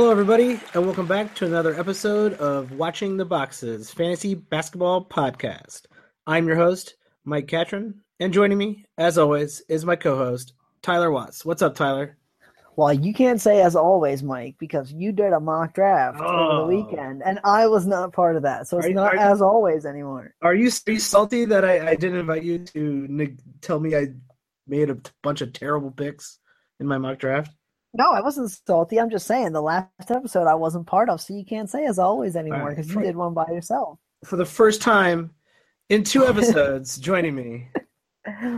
Hello, everybody, and welcome back to another episode of Watching the Boxes Fantasy Basketball Podcast. I'm your host, Mike Catron, and joining me, as always, is my co host, Tyler Watts. What's up, Tyler? Well, you can't say as always, Mike, because you did a mock draft Oh. over the oh. weekend, and I was not part of that, so it's you- not you- as always anymore. Are you, are you salty that I, I didn't invite you to neg- tell me I made a bunch of terrible picks in my mock draft? No, I wasn't salty. I'm just saying the last episode I wasn't part of, so you can't say as always anymore right. because you did one by yourself. For the first time in two episodes, joining me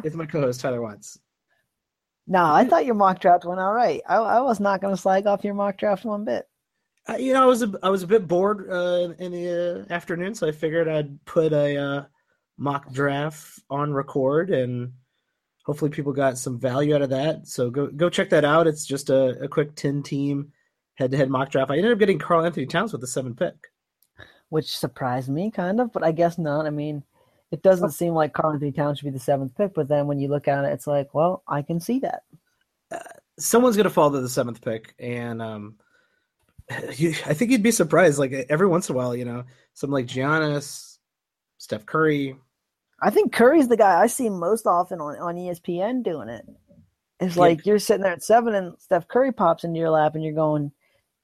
is my co host, Tyler Watts. No, I thought your mock draft went all right. I, I was not going to slag off your mock draft one bit. Uh, you know, I was a, I was a bit bored uh, in the uh, afternoon, so I figured I'd put a uh, mock draft on record, and hopefully people got some value out of that. So go go check that out. It's just a, a quick ten team head to head mock draft. I ended up getting Karl-Anthony Towns with the seventh pick. which surprised me kind of, but I guess not. I mean, it doesn't seem like Karl-Anthony Towns should be the seventh pick, but then when you look at it, it's like, well, I can see that. Someone's gonna fall to the seventh pick, and um, you, I think you'd be surprised. Like every once in a while, you know, something like Giannis, Steph Curry, I think Curry's the guy I see most often on, on ESPN doing it. It's Yeah. like you're sitting there at seven and Steph Curry pops into your lap and you're going,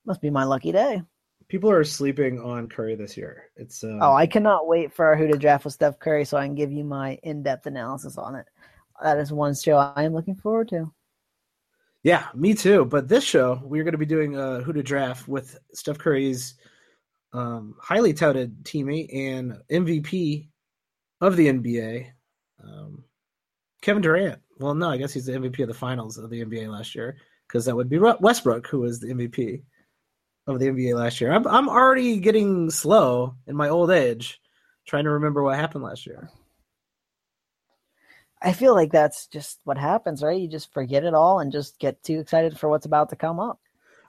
must be my lucky day. people are sleeping on Curry this year. It's um, Oh, I cannot wait for our who to draft with Steph Curry so I can give you my in depth analysis on it. That is one show I am looking forward to. Yeah, me too. But this show, we're going to be doing uh, who to draft with Steph Curry's um, highly touted teammate and MVP of the NBA, um, Kevin Durant. Well, no, I guess he's the MVP of the finals of the NBA last year because that would be Westbrook, who was the MVP of the NBA last year. I'm, I'm already getting slow in my old age trying to remember what happened last year. I feel like that's just what happens, right? You just forget it all and just get too excited for what's about to come up.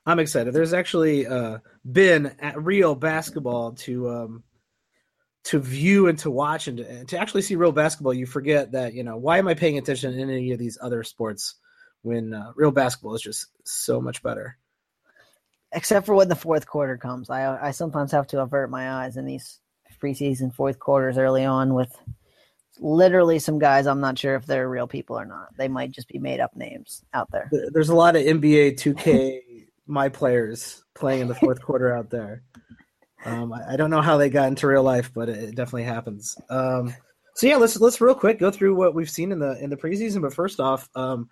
I'm excited. There's actually uh, been at real basketball to um, to view and to watch and to, and to actually see real basketball. You forget that you know why am I paying attention in any of these other sports when uh, real basketball is just so much better. except for when the fourth quarter comes. I I sometimes have to avert my eyes in these preseason fourth quarters early on with literally some guys I'm not sure if they're real people or not. They might just be made up names out there. There- There's a lot of NBA 2K my players playing in the fourth quarter out there. Um, I, I don't know how they got into real life, but it, it definitely happens. Um, so yeah, let's let's real quick go through what we've seen in the in the preseason. But first off, um,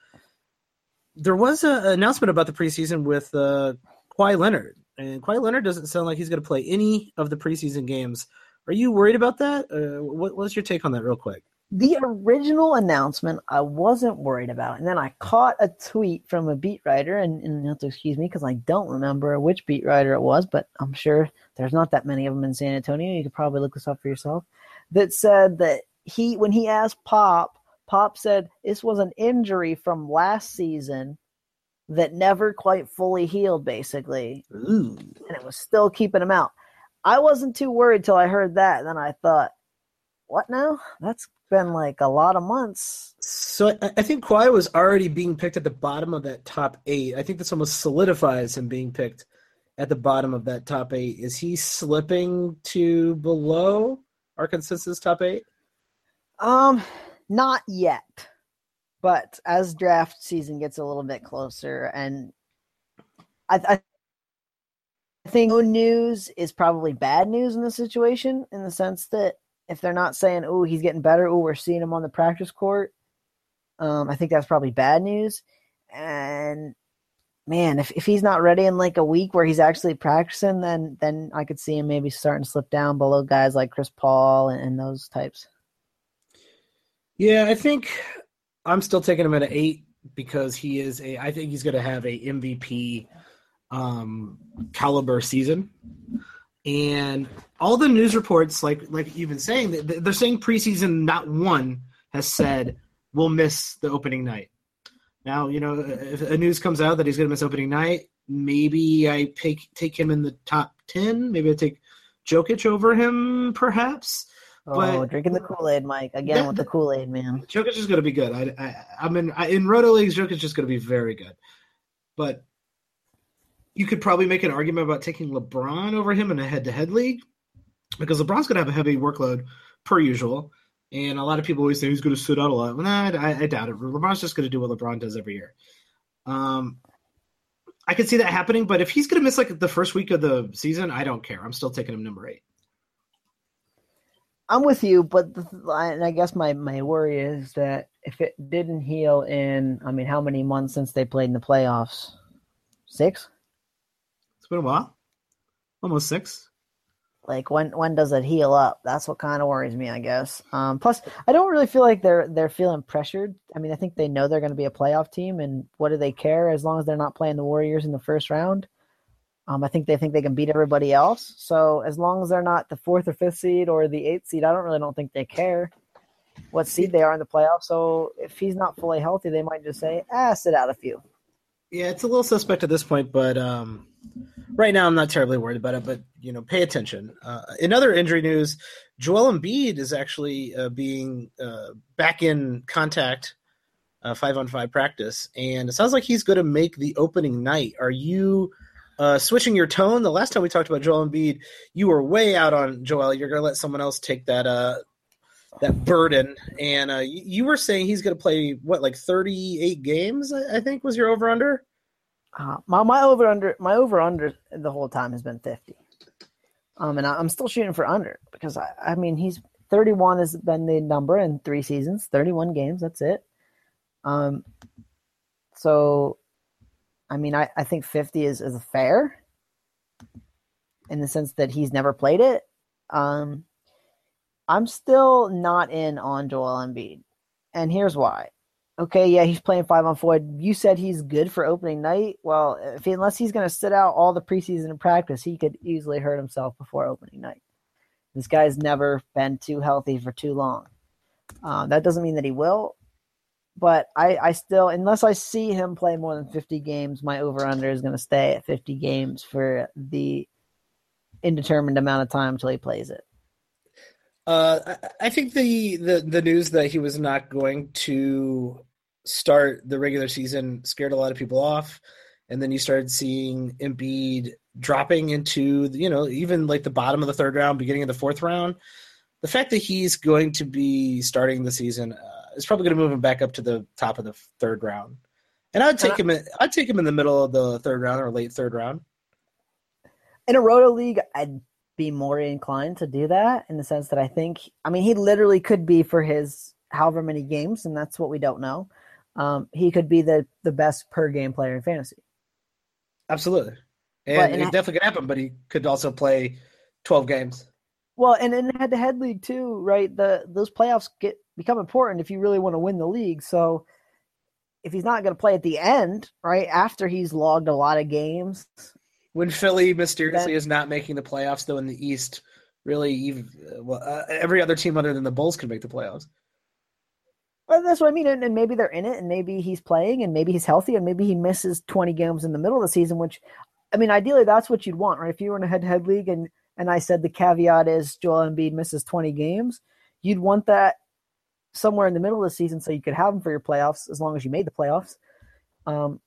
there was a, an announcement about the preseason with uh, Kawhi Leonard, and Kawhi Leonard doesn't sound like he's going to play any of the preseason games. Are you worried about that? Uh, what, what's your take on that, real quick? The original announcement I wasn't worried about, and then I caught a tweet from a beat writer, and, and you have to excuse me because I don't remember which beat writer it was, but I'm sure there's not that many of them in San Antonio. You could probably look this up for yourself. That said that he, when he asked Pop, Pop said this was an injury from last season that never quite fully healed, basically, Ooh. and it was still keeping him out. I wasn't too worried till I heard that. And Then I thought, what now? That's been like a lot of months. So I, I think Kawhi was already being picked at the bottom of that top eight. I think this almost solidifies him being picked at the bottom of that top eight. Is he slipping to below our consensus top eight? Um, not yet. But as draft season gets a little bit closer, and I, I I think no news is probably bad news in this situation, in the sense that if they're not saying, "Oh, he's getting better," "Oh, we're seeing him on the practice court," um, I think that's probably bad news. And man, if if he's not ready in like a week where he's actually practicing, then then I could see him maybe starting to slip down below guys like Chris Paul and, and those types. Yeah, I think I'm still taking him at an eight because he is a. I think he's going to have a MVP um, caliber season, and all the news reports, like like you've been saying, they're saying preseason not one has said we'll miss the opening night. Now you know if a news comes out that he's going to miss opening night, maybe I take take him in the top ten. Maybe I take Jokic over him, perhaps. Oh, But- drinking the Kool Aid, Mike. Again That- with the Kool Aid, man. Jokic is going to be good. I, I, I'm in I, in roto leagues. Jokic is going to be very good, but you could probably make an argument about taking LeBron over him in a head-to-head league because LeBron's going to have a heavy workload per usual, and a lot of people always say he's going to sit out a lot. Well, I, I doubt it. LeBron's just going to do what LeBron does every year. Um, I could see that happening, but if he's going to miss like the first week of the season, I don't care. I'm still taking him number eight. I'm with you, but the, and I guess my my worry is that if it didn't heal in, I mean, how many months since they played in the playoffs? Six. It's been a while, almost six. Like when when does it heal up? That's what kind of worries me, I guess. Um, plus, I don't really feel like they're they're feeling pressured. I mean, I think they know they're going to be a playoff team, and what do they care as long as they're not playing the Warriors in the first round? Um, I think they think they can beat everybody else. So as long as they're not the fourth or fifth seed or the eighth seed, I don't really don't think they care what seed they are in the playoffs. So if he's not fully healthy, they might just say, ah, sit out a few. Yeah, it's a little suspect at this point, but um, right now I'm not terribly worried about it. But you know, pay attention. Uh, in other injury news, Joel Embiid is actually uh, being uh, back in contact, five on five practice, and it sounds like he's going to make the opening night. Are you? Uh, switching your tone. The last time we talked about Joel Embiid, you were way out on Joel. You're going to let someone else take that uh, that burden. And uh, you, you, were saying he's going to play what, like 38 games? I, I think was your over under. Uh, my my over under my over under the whole time has been 50. Um, and I, am still shooting for under because I, I mean he's 31 has been the number in three seasons, 31 games. That's it. Um, so I mean, I, I think 50 is, is fair in the sense that he's never played it. Um, I'm still not in on Joel Embiid. And here's why. Okay, yeah, he's playing five on four. You said he's good for opening night. Well, if he, unless he's going to sit out all the preseason and practice, he could easily hurt himself before opening night. This guy's never been too healthy for too long. Uh, that doesn't mean that he will, but I, I still, unless I see him play more than 50 games, my over under is going to stay at 50 games for the indeterminate amount of time until he plays it. Uh, I think the, the the news that he was not going to start the regular season scared a lot of people off, and then you started seeing Embiid dropping into you know even like the bottom of the third round, beginning of the fourth round. The fact that he's going to be starting the season. Uh, is probably going to move him back up to the top of the third round. And I'd take him. In, I'd take him in the middle of the third round or late third round. In a roto league, I'd be more inclined to do that in the sense that I think. I mean, he literally could be for his however many games, and that's what we don't know. Um, he could be the the best per game player in fantasy. Absolutely, and it definitely could happen. But he could also play twelve games. Well, and in head to head league too, right? The those playoffs get become important if you really want to win the league. So if he's not going to play at the end, right after he's logged a lot of games, when Philly mysteriously is not making the playoffs, though in the East, really, even well, uh, every other team other than the Bulls can make the playoffs. Well, that's what I mean, and, and, maybe they're in it, and maybe he's playing, and maybe he's healthy, and maybe he misses twenty games in the middle of the season. Which, I mean, ideally, that's what you'd want, right? If you were in a head-to-head league and and I said the caveat is Joel Embiid misses 20 games, you'd want that somewhere in the middle of the season so you could have him for your playoffs as long as you made the playoffs. Um,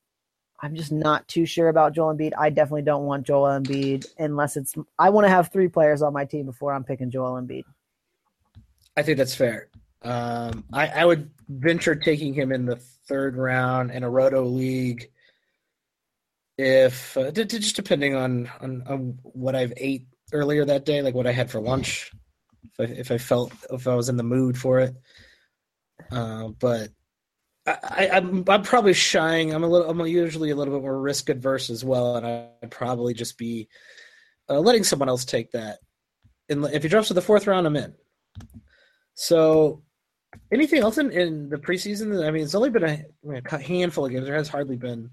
I'm just not too sure about Joel Embiid. I definitely don't want Joel Embiid unless it's. I want to have three players on my team before I'm picking Joel Embiid. I think that's fair. Um, I, I would venture taking him in the third round in a roto league if uh, just depending on, on, on what I've ate earlier that day, like what I had for lunch, if I, if I felt if I was in the mood for it. Uh, but I, am I'm, I'm probably shying. I'm a little. I'm usually a little bit more risk adverse as well, and I'd probably just be uh, letting someone else take that. And if he drops to the fourth round, I'm in. So, anything else in, in the preseason? I mean, it's only been a, a handful of games. There has hardly been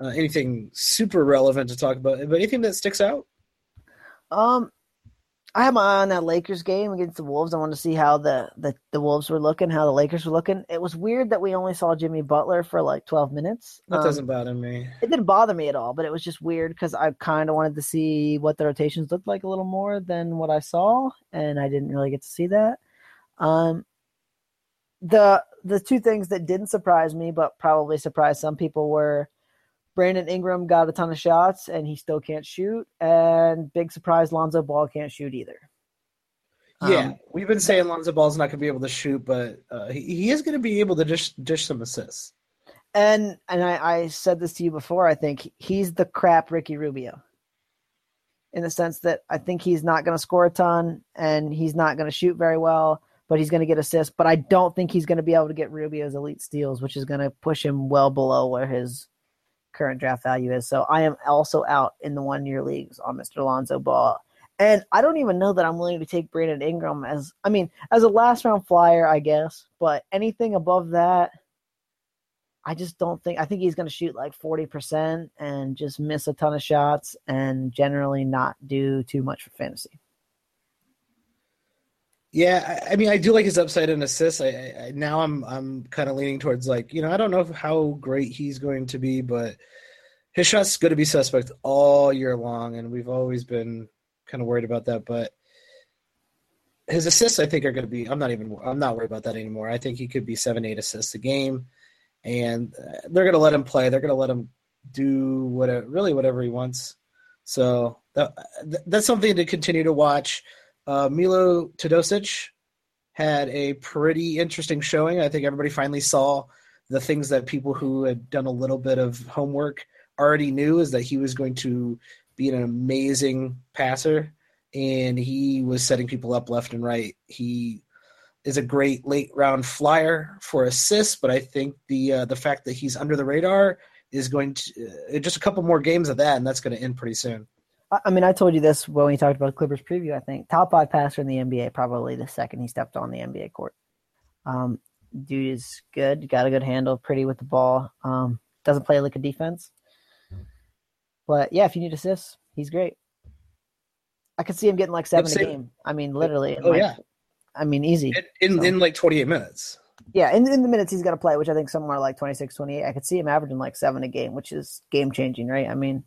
uh, anything super relevant to talk about. But anything that sticks out? Um, I had my eye on that Lakers game against the Wolves. I wanted to see how the, the, the Wolves were looking, how the Lakers were looking. It was weird that we only saw Jimmy Butler for like 12 minutes. That um, doesn't bother me. It didn't bother me at all, but it was just weird because I kind of wanted to see what the rotations looked like a little more than what I saw, and I didn't really get to see that. Um, the the two things that didn't surprise me, but probably surprised some people were Brandon Ingram got a ton of shots and he still can't shoot. And big surprise, Lonzo Ball can't shoot either. Yeah, um, we've been saying Lonzo Ball's not going to be able to shoot, but uh, he, he is going to be able to dish dish some assists. And and I, I said this to you before. I think he's the crap Ricky Rubio, in the sense that I think he's not going to score a ton and he's not going to shoot very well, but he's going to get assists. But I don't think he's going to be able to get Rubio's elite steals, which is going to push him well below where his current draft value is. So I am also out in the one year leagues on Mr. Lonzo Ball. And I don't even know that I'm willing to take Brandon Ingram as I mean, as a last round flyer, I guess, but anything above that, I just don't think I think he's gonna shoot like forty percent and just miss a ton of shots and generally not do too much for fantasy. Yeah, I, I mean, I do like his upside and assists. I, I now I'm I'm kind of leaning towards like you know I don't know how great he's going to be, but his shot's going to be suspect all year long, and we've always been kind of worried about that. But his assists, I think, are going to be. I'm not even. I'm not worried about that anymore. I think he could be seven, eight assists a game, and uh, they're going to let him play. They're going to let him do whatever, really whatever he wants. So that, that's something to continue to watch. Uh, Milo Teodosic had a pretty interesting showing. I think everybody finally saw the things that people who had done a little bit of homework already knew is that he was going to be an amazing passer, and he was setting people up left and right. He is a great late round flyer for assists, but I think the uh, the fact that he's under the radar is going to uh, just a couple more games of that, and that's going to end pretty soon. I mean, I told you this when we talked about Clippers preview. I think top five passer in the NBA, probably the second he stepped on the NBA court. Um, dude is good, got a good handle, pretty with the ball. Um, doesn't play like a defense. But yeah, if you need assists, he's great. I could see him getting like seven a game. I mean, literally. Oh like, yeah. I mean, easy. In so. in like 28 minutes. Yeah, in, in the minutes he's going to play, which I think somewhere like 26, 28, I could see him averaging like seven a game, which is game changing, right? I mean,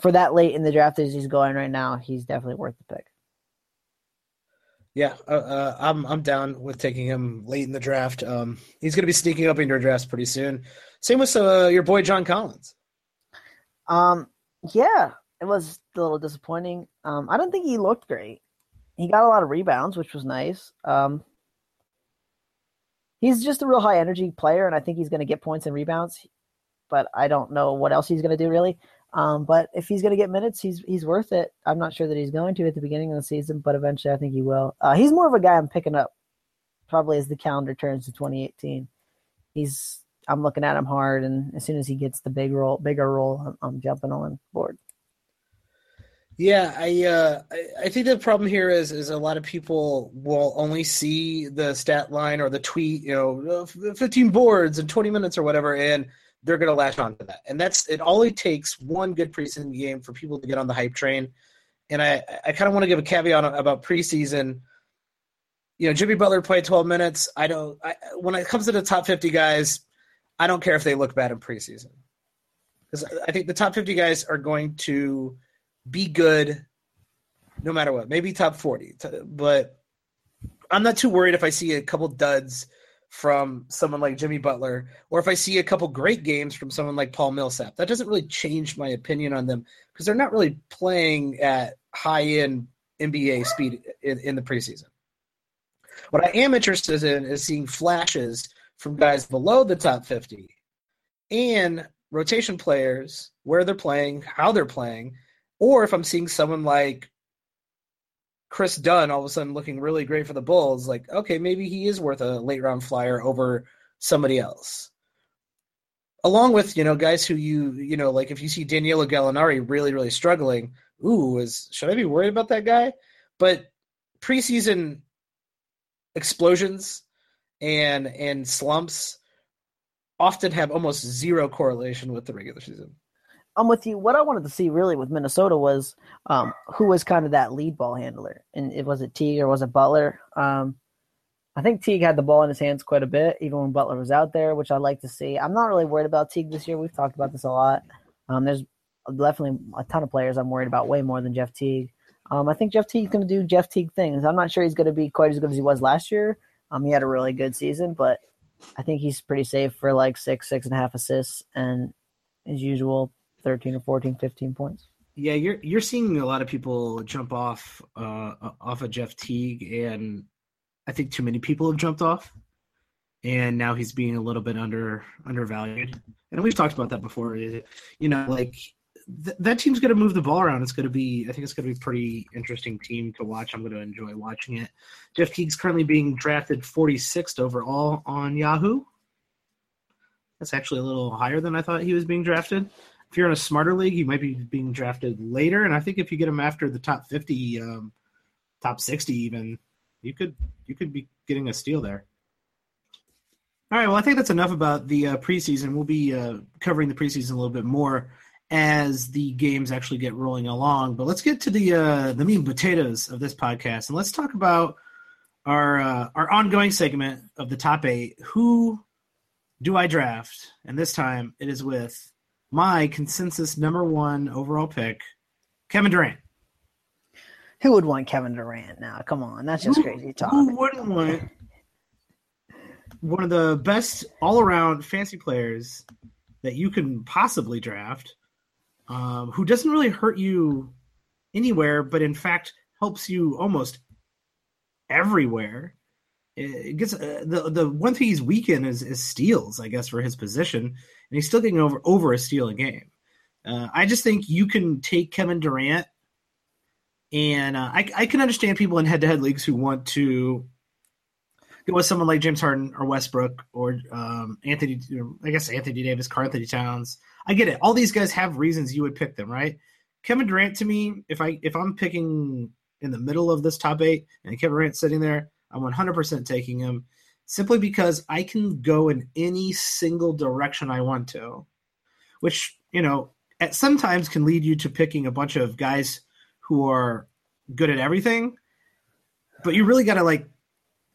for that late in the draft as he's going right now, he's definitely worth the pick. Yeah, uh, uh, I'm I'm down with taking him late in the draft. Um, he's going to be sneaking up in your drafts pretty soon. Same with uh, your boy John Collins. Um, yeah, it was a little disappointing. Um, I don't think he looked great. He got a lot of rebounds, which was nice. Um, he's just a real high energy player, and I think he's going to get points and rebounds. But I don't know what else he's going to do really. Um, but if he's going to get minutes, he's he's worth it. I'm not sure that he's going to at the beginning of the season, but eventually I think he will. Uh, he's more of a guy I'm picking up, probably as the calendar turns to 2018. He's I'm looking at him hard, and as soon as he gets the big role, bigger role, I'm, I'm jumping on board. Yeah, I, uh, I think the problem here is is a lot of people will only see the stat line or the tweet, you know, 15 boards in 20 minutes or whatever, and they're going to latch on to that. And that's it. Only takes one good preseason game for people to get on the hype train. And I, I kind of want to give a caveat about preseason. You know, Jimmy Butler played 12 minutes. I don't. I, when it comes to the top 50 guys, I don't care if they look bad in preseason because I think the top 50 guys are going to be good no matter what. Maybe top 40, but I'm not too worried if I see a couple duds from someone like Jimmy Butler or if I see a couple great games from someone like Paul Millsap. That doesn't really change my opinion on them because they're not really playing at high end NBA speed in, in the preseason. What I am interested in is seeing flashes from guys below the top 50 and rotation players, where they're playing, how they're playing, or if I'm seeing someone like Kris Dunn all of a sudden looking really great for the Bulls, like, okay, maybe he is worth a late round flyer over somebody else. Along with, you know, guys who you, you know, like if you see Danilo Gallinari really, really struggling, ooh, is should I be worried about that guy? But preseason explosions and and slumps often have almost zero correlation with the regular season. I'm with you. What I wanted to see really with Minnesota was um, who was kind of that lead ball handler, and it was it Teague or was it Butler? Um, I think Teague had the ball in his hands quite a bit, even when Butler was out there, which I like to see. I'm not really worried about Teague this year. We've talked about this a lot. Um, there's definitely a ton of players I'm worried about, way more than Jeff Teague. Um, I think Jeff Teague's going to do Jeff Teague things. I'm not sure he's going to be quite as good as he was last year, um, he had a really good season, but I think he's pretty safe for like six, six and a half assists. And as usual, 13 or 14, 15 points. Yeah, you're you're seeing a lot of people jump off uh, off of Jeff Teague, and I think too many people have jumped off, and now he's being a little bit under undervalued. And we've talked about that before. You know, like th- that team's going to move the ball around. It's going to be, I think it's going to be a pretty interesting team to watch. I'm going to enjoy watching it. Jeff Teague's currently being drafted 46th overall on Yahoo. That's actually a little higher than I thought he was being drafted if you're in a smarter league, you might be being drafted later. And I think if you get him after the top 50, um, top 60 even, you could you could be getting a steal there. All right, well, I think that's enough about the uh, preseason. We'll be uh, covering the preseason a little bit more as the games actually get rolling along. But let's get to the uh, the meat and potatoes of this podcast, and let's talk about our uh, our ongoing segment of the top eight. Who do I draft? And this time it is with my consensus number one overall pick, Kevin Durant. Who would want Kevin Durant now? Come on, that's just who, crazy talk. Who wouldn't want one of the best all around fancy players that you can possibly draft, um, who doesn't really hurt you anywhere, but in fact helps you almost everywhere. It gets uh, the the one thing he's weak in is, is steals, I guess, for his position and he's still getting over over a steal a game. Uh, I just think you can take Kevin Durant, and uh, I, I can understand people in head-to-head leagues who want to go with someone like James Harden or Westbrook or um, Anthony. I guess Anthony Davis, Karl-Anthony Towns. I get it. All these guys have reasons you would pick them, right? Kevin Durant to me, if I if I'm picking in the middle of this top eight and Kevin Durant sitting there, I'm 100% taking him simply because I can go in any single direction I want to, which, you know, at sometimes can lead you to picking a bunch of guys who are good at everything. But you really got to, like,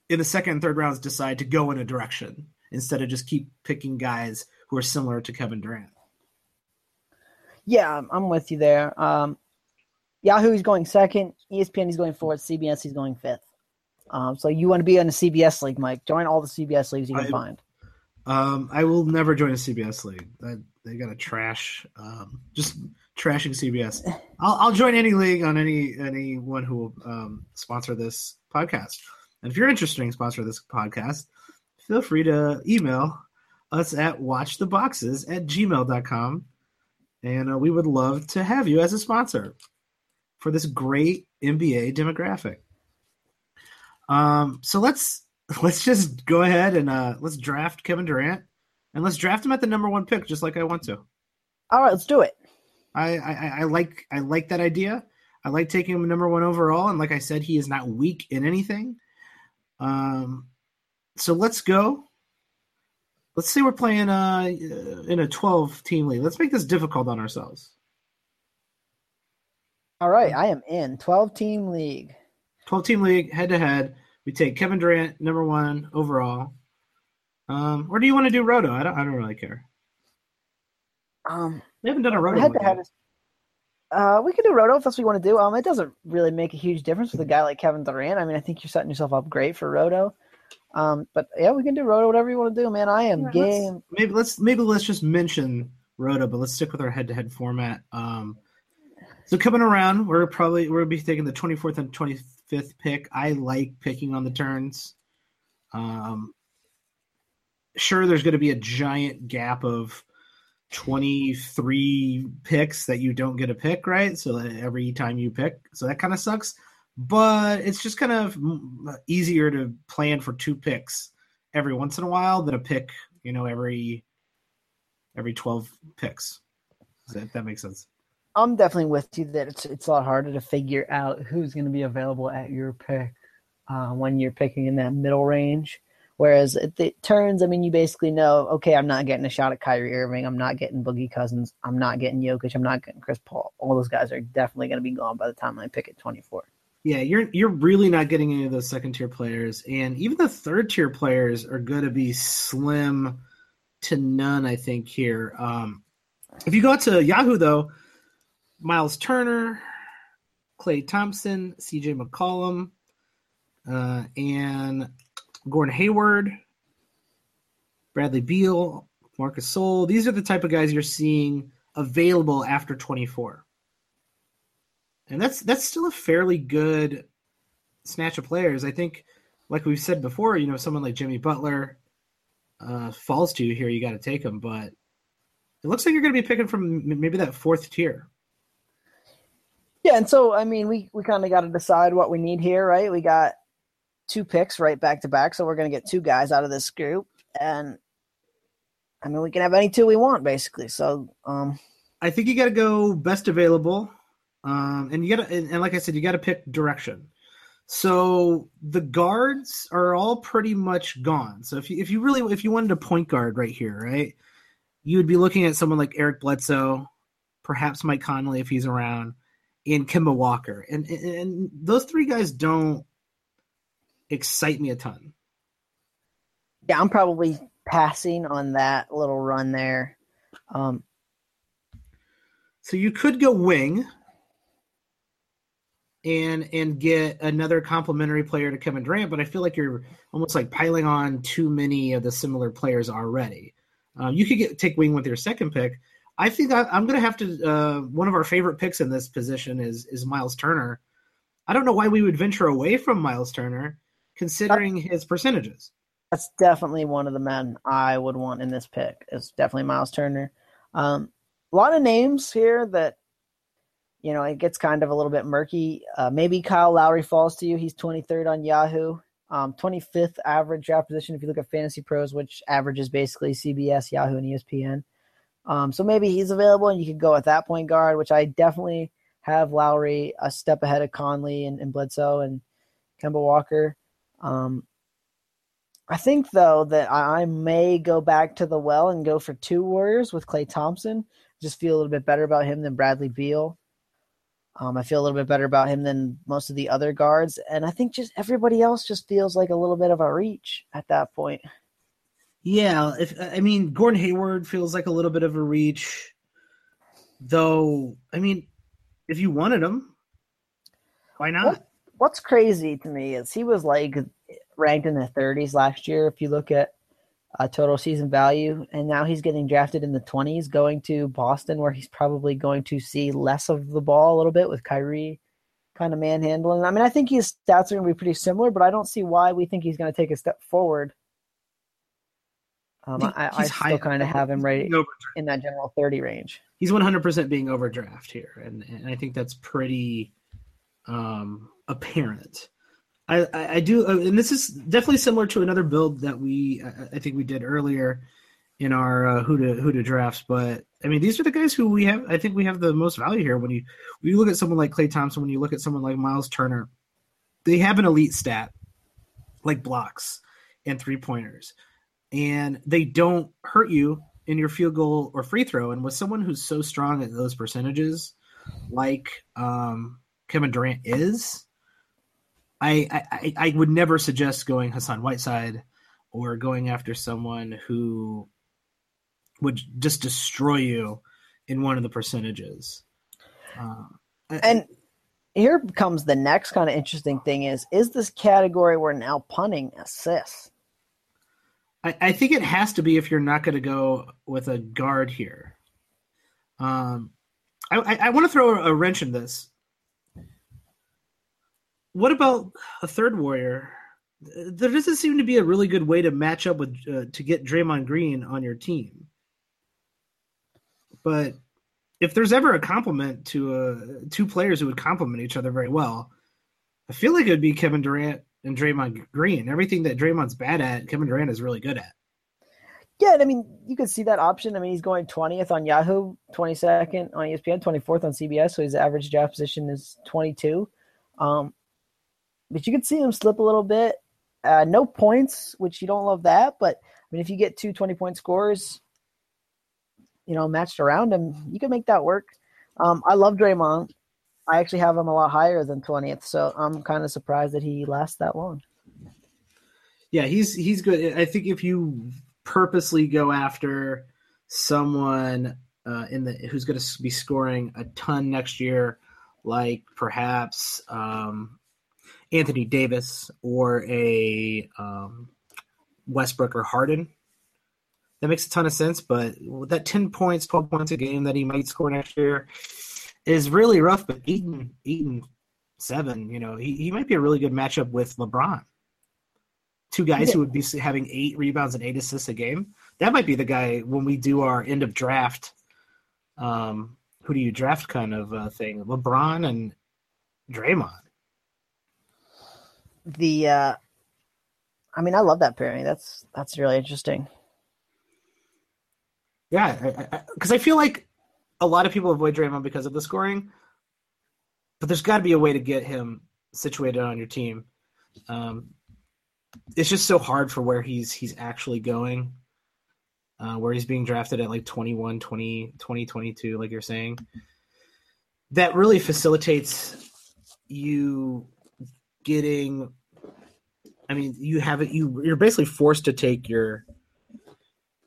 in the second and third rounds, decide to go in a direction instead of just keep picking guys who are similar to Kevin Durant. Yeah, I'm with you there. Um, Yahoo is going second. ESPN is going fourth. CBS is going fifth. Um, so you want to be in a CBS league, Mike? Join all the CBS leagues you can I, find. Um, I will never join a CBS league. I, they got to trash, um, just trashing CBS. I'll, I'll join any league on any anyone who will um, sponsor this podcast. And if you're interested in sponsor this podcast, feel free to email us at watchtheboxes at gmail.com. And uh, we would love to have you as a sponsor for this great NBA demographic. Um, so let's let's just go ahead and uh, let's draft Kevin Durant, and let's draft him at the number one pick, just like I want to. All right, let's do it. I, I, I like I like that idea. I like taking him number one overall, and like I said, he is not weak in anything. Um, so let's go. Let's say we're playing uh in a twelve team league. Let's make this difficult on ourselves. All right, I am in twelve team league. 12 team league, head to head. We take Kevin Durant, number one overall. Um, or do you want to do Roto? I don't. I don't really care. Um, we haven't done a Roto. Head to head. Uh, we could do Roto if that's what you want to do. Um, it doesn't really make a huge difference with a guy like Kevin Durant. I mean, I think you're setting yourself up great for Roto. Um, but yeah, we can do Roto, whatever you want to do, man. I am yeah, game. Let's, maybe let's maybe let's just mention Roto, but let's stick with our head-to-head format. Um, so coming around, we're probably gonna be taking the 24th and 25th pick. I like picking on the turns. Um, sure, there's going to be a giant gap of 23 picks that you don't get a pick, right? So every time you pick, so that kind of sucks. But it's just kind of easier to plan for two picks every once in a while than a pick, you know, every every 12 picks. That, that makes sense. I'm definitely with you that it's it's a lot harder to figure out who's going to be available at your pick uh, when you're picking in that middle range. Whereas it, it, turns, I mean, you basically know, okay, I'm not getting a shot at Kyrie Irving. I'm not getting Boogie Cousins. I'm not getting Jokic. I'm not getting Chris Paul. All those guys are definitely going to be gone by the time I pick at 24. Yeah, you're you're really not getting any of those second tier players, and even the third tier players are going to be slim to none. I think here. Um, if you go to Yahoo though, Miles Turner, Klay Thompson, CJ McCollum, uh, and Gordon Hayward, Bradley Beal, Marcus Gasol. These are the type of guys you're seeing available after 24. And that's that's still a fairly good snatch of players. I think, like we've said before, you know, someone like Jimmy Butler uh, falls to you here, you got to take him. But it looks like you're going to be picking from maybe that fourth tier. Yeah, and so I mean, we we kind of got to decide what we need here, right? We got two picks right back to back, so we're going to get two guys out of this group, and I mean, we can have any two we want, basically. So, um, I think you got to go best available, um, and you got to, and, and like I said, you got to pick direction. So the guards are all pretty much gone. So if you if you really if you wanted a point guard right here, right, you would be looking at someone like Eric Bledsoe, perhaps Mike Conley if he's around, and Kemba Walker, and and, and those three guys don't excite me a ton. Yeah, I'm probably passing on that little run there. Um, so you could go wing and and get another complementary player to Kevin Durant, but I feel like you're almost like piling on too many of the similar players already. Um, you could get take wing with your second pick. I think I, am going to have to. Uh, one of our favorite picks in this position is is Miles Turner. I don't know why we would venture away from Miles Turner, considering his percentages. That's definitely one of the men I would want in this pick. It's definitely Miles Turner. Um, a lot of names here that you know, it gets kind of a little bit murky. Uh, maybe Kyle Lowry falls to you. He's 23rd on Yahoo, um, 25th average draft position if you look at Fantasy Pros, which averages basically CBS, Yahoo, and ESPN. Um, so maybe he's available and you could go at that point guard, which I definitely have Lowry a step ahead of Conley and, and Bledsoe and Kemba Walker. Um, I think though that I may go back to the well and go for two Warriors with Klay Thompson. Just feel a little bit better about him than Bradley Beal. Um, I feel a little bit better about him than most of the other guards, and I think just everybody else just feels like a little bit of a reach at that point. Yeah, if I mean Gordon Hayward feels like a little bit of a reach, though. I mean, if you wanted him, why not? What, what's crazy to me is he was like ranked in the 30s last year. If you look at uh, total season value, and now he's getting drafted in the 20s, going to Boston, where he's probably going to see less of the ball a little bit with Kyrie kind of manhandling. I mean, I think his stats are going to be pretty similar, but I don't see why we think he's going to take a step forward. Um, I, I still kind of have him right in that general 30 range. He's 100% being overdraft here, and, and I think that's pretty um, apparent. I, I, do, uh, and this is definitely similar to another build that we I, I think we did earlier in our uh, who to who to drafts. But I mean, these are the guys who we have. I think we have the most value here. When you when you look at someone like Klay Thompson, when you look at someone like Miles Turner, they have an elite stat like blocks and three pointers, and they don't hurt you in your field goal or free throw. And with someone who's so strong at those percentages, like um, Kevin Durant is, I, I I would never suggest going Hassan Whiteside or going after someone who would just destroy you in one of the percentages. Uh, and here comes the next kind of interesting thing: is is this category we're now punting assists? I, I think it has to be if you're not going to go with a guard here. Um, I, I, I want to throw a wrench in this what about a third warrior? There doesn't seem to be a really good way to match up with uh, to get Draymond Green on your team. But if there's ever a compliment to uh, two players who would complement each other very well, I feel like it would be Kevin Durant and Draymond Green. Everything that Draymond's bad at, Kevin Durant is really good at. Yeah, and I mean, you could see that option. I mean, he's going 20th on Yahoo, 22nd on ESPN, 24th on CBS, so his average draft position is 22. Um, but you could see him slip a little bit. Uh, no points, which you don't love that, but I mean, if you get two 20 point scores, you know, matched around him, you can make that work. Um, I love Draymond. I actually have him a lot higher than 20th, so I'm kind of surprised that he lasts that long. Yeah, he's he's good. I think if you purposely go after someone uh, in the who's going to be scoring a ton next year, like perhaps um, Anthony Davis or a um, Westbrook or Harden, that makes a ton of sense. But that ten points, twelve points a game that he might score next year is really rough. But Eaton, Eaton seven, you know, he, he might be a really good matchup with LeBron. Two guys yeah. who would be having eight rebounds and eight assists a game. That might be the guy when we do our end of draft. Um, who do you draft kind of uh, thing? LeBron and Draymond. The, uh, I mean, I love that pairing. That's that's really interesting. Yeah, because I, I, I feel like a lot of people avoid Draymond because of the scoring, but there's got to be a way to get him situated on your team. Um, it's just so hard for where he's he's actually going, uh, where he's being drafted at like 21, 20, 20, 22, like you're saying. That really facilitates you getting. I mean, you have it. You you're basically forced to take your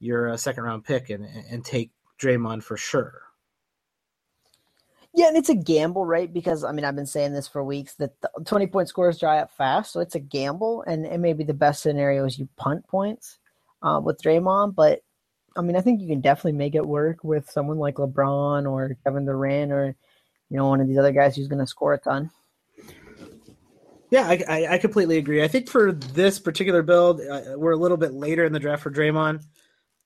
your uh, second round pick and and take Draymond for sure. Yeah, and it's a gamble, right? Because I mean, I've been saying this for weeks that twenty point scores dry up fast, so it's a gamble, and it may be the best scenario is you punt points uh, with Draymond, but I mean, I think you can definitely make it work with someone like LeBron or Kevin Durant or you know one of these other guys who's going to score a ton. Yeah, I, I, I, completely agree. I think for this particular build, uh, we're a little bit later in the draft for Draymond.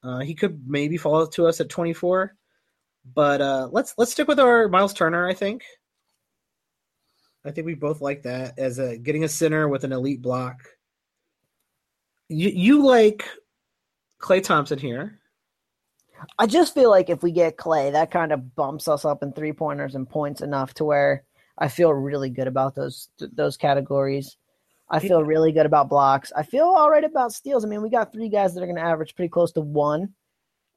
Uh, he could maybe fall to us at 24. But uh, let's let's stick with our Miles Turner. I think. I think we both like that as a getting a center with an elite block. You you like Klay Thompson here. I just feel like if we get Clay, that kind of bumps us up in three pointers and points enough to where I feel really good about those those categories. I feel really good about blocks. I feel all right about steals. I mean, we got three guys that are going to average pretty close to one.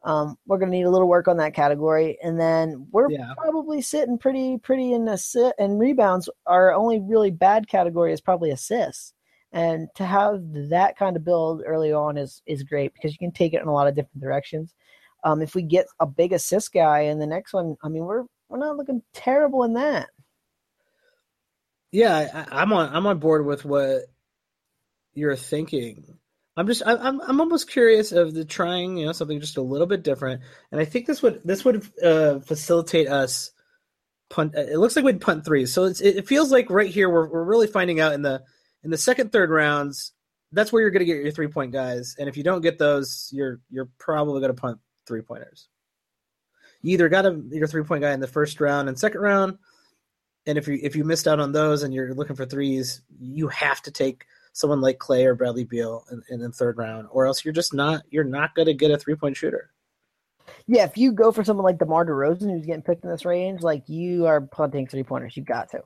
Um, we're going to need a little work on that category, and then we're yeah. probably sitting pretty pretty in sit and rebounds. Our only really bad category is probably assists, and to have that kind of build early on is is great because you can take it in a lot of different directions. Um, if we get a big assist guy in the next one, I mean, we're we're not looking terrible in that. Yeah, I, I'm on I'm on board with what you're thinking. I'm just I'm I'm almost curious of the trying you know something just a little bit different, and I think this would this would uh, facilitate us punt. It looks like we'd punt three, so it feels like right here we're we're really finding out in the in the second third rounds. That's where you're going to get your three point guys, and if you don't get those, you're you're probably going to punt three pointers. You either got a, your three point guy in the first round and second round, and if you if you missed out on those and you're looking for threes, you have to take someone like Klay or Bradley Beal in, in the third round, or else you're just not you're not going to get a three point shooter. Yeah, if you go for someone like DeMar DeRozan who's getting picked in this range, like you are punting three pointers. You've got to.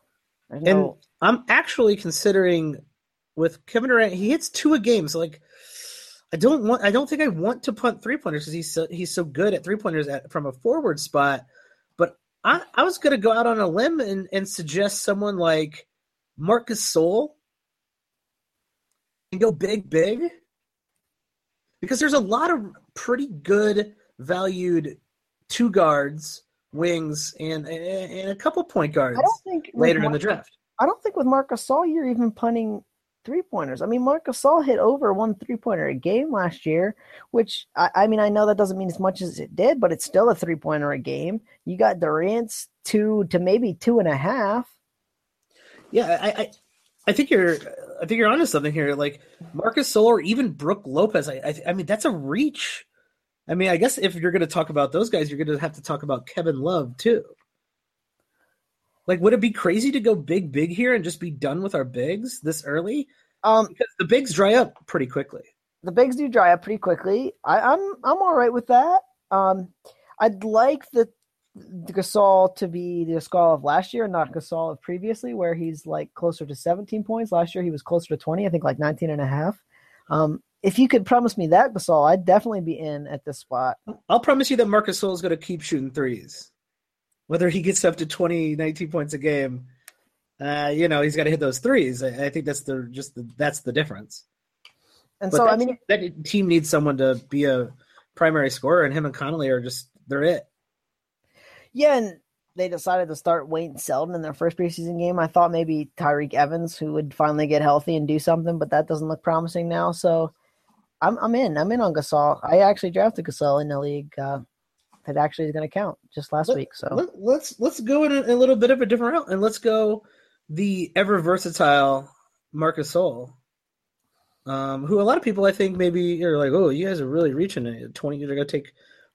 And I'm actually considering with Kevin Durant, he hits two a game. So like, I don't want, I don't think I want to punt three pointers because he's so he's so good at three pointers from a forward spot. But I, I was going to go out on a limb and, and suggest someone like Marcus Gasol and go big, big? Because there's a lot of pretty good valued two guards, wings, and and a couple point guards. I don't think later Mark, in the draft. I don't think with Marcus Gasol you're even punting three pointers. I mean, Marcus Gasol hit over one three pointer a game last year, which I, I, mean, I know that doesn't mean as much as it did, but it's still a three pointer a game. You got Durant's two to maybe two and a half. Yeah, I, I, I think you're I think you're onto something here. Like Marcus Solar, even Brook Lopez. I, I, I mean that's a reach. I mean, I guess if you're going to talk about those guys, you're going to have to talk about Kevin Love too. Like, would it be crazy to go big, big here and just be done with our bigs this early? Um, because the bigs dry up pretty quickly. The bigs do dry up pretty quickly. I, I'm I'm all right with that. Um, I'd like the Gasol to be the Gasol of last year, not Gasol of previously, where he's like closer to 17 points. Last year he was closer to 20, I think like 19 and a half. Um, if you could promise me that, Gasol, I'd definitely be in at this spot. I'll promise you that Marc Gasol is going to keep shooting threes. Whether he gets up to 20, 19 points a game, uh, you know, he's got to hit those threes. I, I think that's the just the, that's the difference. And but so, I mean, that team needs someone to be a primary scorer, and him and Conley are just they're it. Yeah, and they decided to start Wayne Selden in their first preseason game. I thought maybe Tyreke Evans, who would finally get healthy and do something, but that doesn't look promising now. So I'm I'm in. I'm in on Gasol. I actually drafted Gasol in the league. Uh, that actually is going to count just last Let- week. So Let, let's let's go in a, a little bit of a different route, and let's go the ever versatile Marc Gasol, um, who a lot of people I think maybe are like, oh, you guys are really reaching it. Twenty, you're gonna take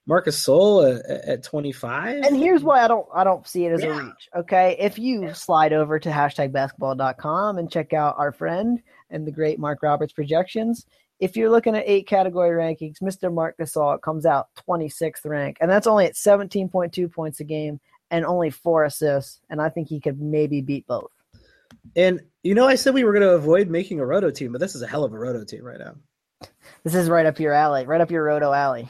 Marc Gasol uh, at, at twenty five. and here's why I don't I don't see it as Yeah. a reach. Okay, if you slide over to hashtag basketball.com and check out our friend and the great Mark Roberts projections. If you're looking at eight category rankings, Mr. Marc Gasol comes out 26th rank, and that's only at 17.2 points a game and only four assists. And I think he could maybe beat both. And you know, I said we were going to avoid making a roto team, but this is a hell of a roto team right now. This is right up your alley, right up your roto alley.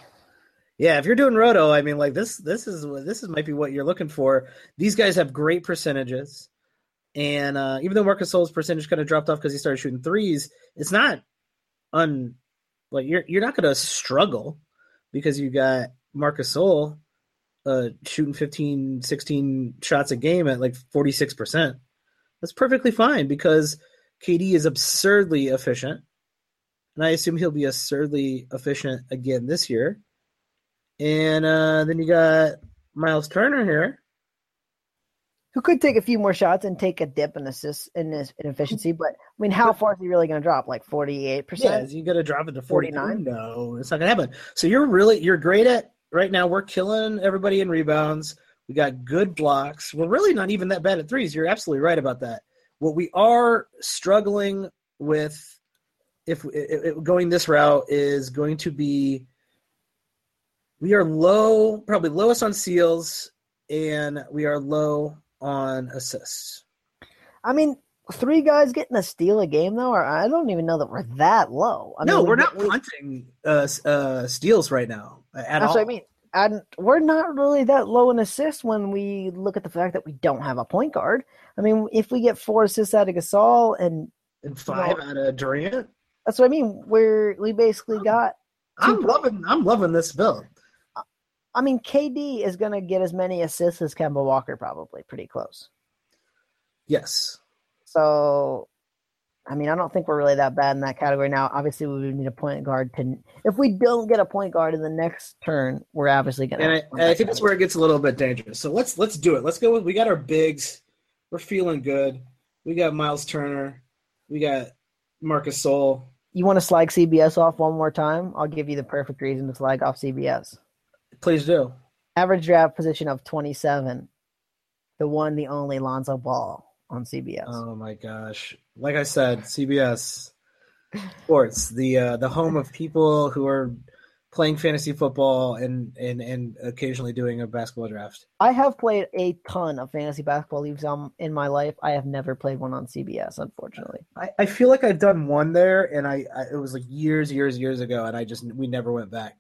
Yeah, if you're doing roto, I mean, like this, this is this is might be what you're looking for. These guys have great percentages, and uh, even though Marc Gasol's percentage kind of dropped off because he started shooting threes, it's not un like you're you're not going to struggle because you got Marc Gasol uh, shooting 15, 16 shots a game at like 46 percent. That's perfectly fine because KD is absurdly efficient, and I assume he'll be absurdly efficient again this year. And uh, then you got Miles Turner here. Who could take a few more shots and take a dip in assists in this in efficiency, but I mean, how far is he really going to drop? Like forty eight Yeah, percent? is he gonna drop it to 49? 49? No, it's not gonna happen. So you're really you're great at right now. We're killing everybody in rebounds. We got good blocks. We're really not even that bad at threes. You're absolutely right about that. What we are struggling with, if, if, if going this route, is going to be we are low, probably lowest on seals, and we are low on assists. I mean, three guys getting a steal a game though, or I don't even know that we're that low. I no, mean, we're we- not we- punting uh, uh, steals right now at That's all. what I mean. And we're not really that low in assists when we look at the fact that we don't have a point guard. I mean, if we get four assists out of Gasol, and and five out of Durant. that's what I mean, we're we basically got. I'm loving I'm loving this build. I mean, KD is going to get as many assists as Kemba Walker, probably pretty close. Yes. So, I mean, I don't think we're really that bad in that category now. Obviously, we would need a point guard to. If we don't get a point guard in the next turn, we're obviously going And I, and I think that's where it gets a little bit dangerous. So let's let's do it. Let's go with we got our bigs. We're feeling good. We got Miles Turner. We got Marc Gasol. You want to slag CBS off one more time? I'll give you the perfect reason to slag off CBS. Please do. Average draft position of 27. The one, the only Lonzo Ball on CBS. Oh my gosh. Like I said, CBS Sports, the uh, the home of people who are playing fantasy football and, and, and occasionally doing a basketball draft. I have played a ton of fantasy basketball leagues um, in my life. I have never played one on CBS, unfortunately. I, I feel like I've done one there, and I, I it was like years, years, years ago, and I just we never went back.